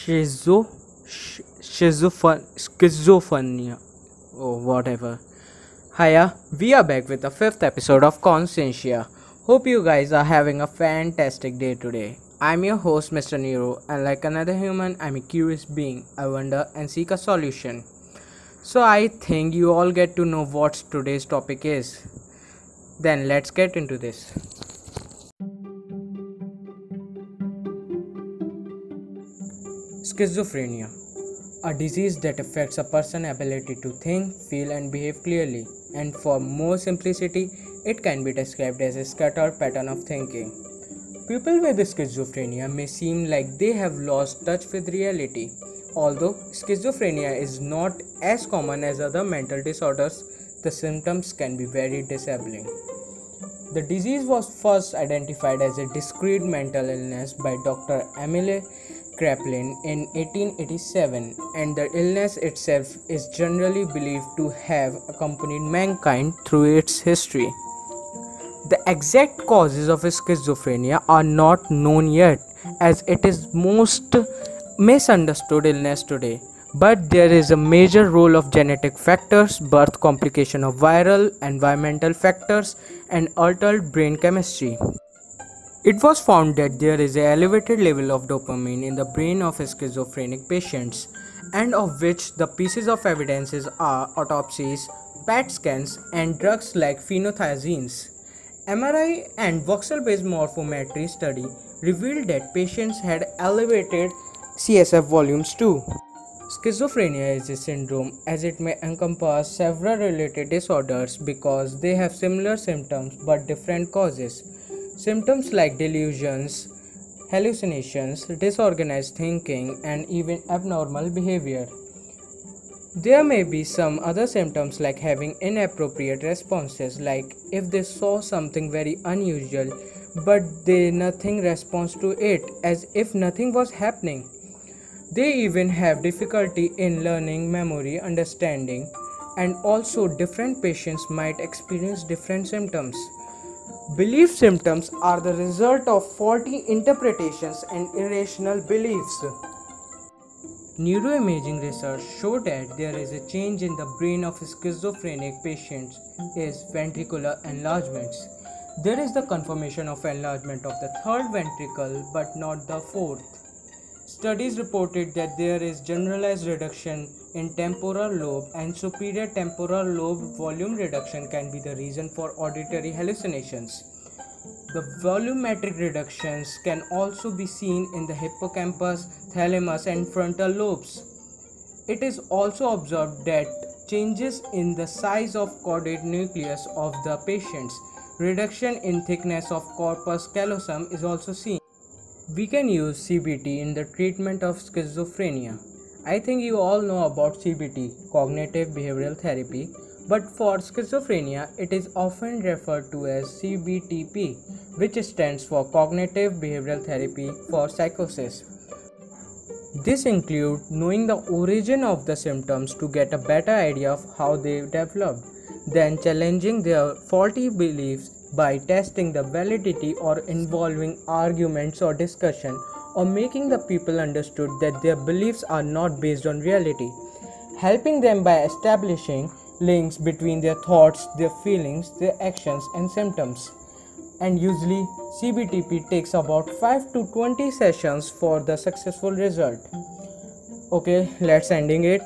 Schizo, schizophren- schizophrenia, or whatever. Hiya, we are back with the fifth episode of Conscientia. Hope you guys are having a fantastic day today. I'm your host, Mr. Nero, and like another human, I'm a curious being. I wonder and seek a solution. So I think you all get to know what today's topic is. Then let's get into this. Schizophrenia, a disease that affects a person's ability to think, feel, and behave clearly. And for more simplicity, it can be described as a scattered pattern of thinking. People with schizophrenia may seem like they have lost touch with reality. Although schizophrenia is not as common as other mental disorders, the symptoms can be very disabling. The disease was first identified as a discrete mental illness by Dr. Emile Kraepelin in 1887, and the illness itself is generally believed to have accompanied mankind through its history. The exact causes of schizophrenia are not known yet, as it is most misunderstood illness today. But there is a major role of genetic factors, birth complication of viral, environmental factors, and altered brain chemistry. It was found that there is an elevated level of dopamine in the brain of schizophrenic patients, and of which the pieces of evidences are autopsies, PET scans, and drugs like phenothiazines. MRI and voxel-based morphometry study revealed that patients had elevated CSF volumes too. Schizophrenia is a syndrome as it may encompass several related disorders because they have similar symptoms but different causes. Symptoms like delusions, hallucinations, disorganized thinking, and even abnormal behavior. There may be some other symptoms like having inappropriate responses, like if they saw something very unusual but they nothing responds to it, as if nothing was happening. They even have difficulty in learning, memory, understanding, and also different patients might experience different symptoms. Belief symptoms are the result of faulty interpretations and irrational beliefs. Neuroimaging research showed that there is a change in the brain of schizophrenic patients is ventricular enlargements. There is the confirmation of enlargement of the third ventricle but not the fourth. Studies reported that there is generalized reduction in temporal lobe and superior temporal lobe volume reduction can be the reason for auditory hallucinations. The volumetric reductions can also be seen in the hippocampus, thalamus, and frontal lobes. It is also observed that changes in the size of caudate nucleus of the patients, reduction in thickness of corpus callosum is also seen. We can use CBT in the treatment of schizophrenia. I think you all know about CBT, cognitive behavioral therapy, but for schizophrenia it is often referred to as CBTP, which stands for cognitive behavioral therapy for psychosis. This includes knowing the origin of the symptoms to get a better idea of how they developed, then challenging their faulty beliefs by testing the validity or involving arguments or discussion or making the people understood that their beliefs are not based on reality. Helping them by establishing links between their thoughts their feelings their actions and symptoms. And usually cbtp takes about 5 to 20 sessions for the successful result. Okay let's ending it.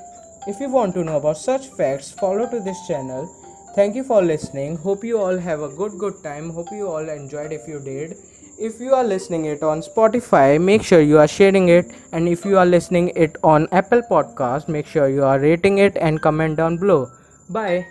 If you want to know about such facts follow to this channel thank you for listening. Hope you all have a good good time. Hope you all enjoyed if you did. If you are listening it on spotify make sure you are sharing it. And if you are listening it on apple podcast make sure you are rating it and comment down below. Bye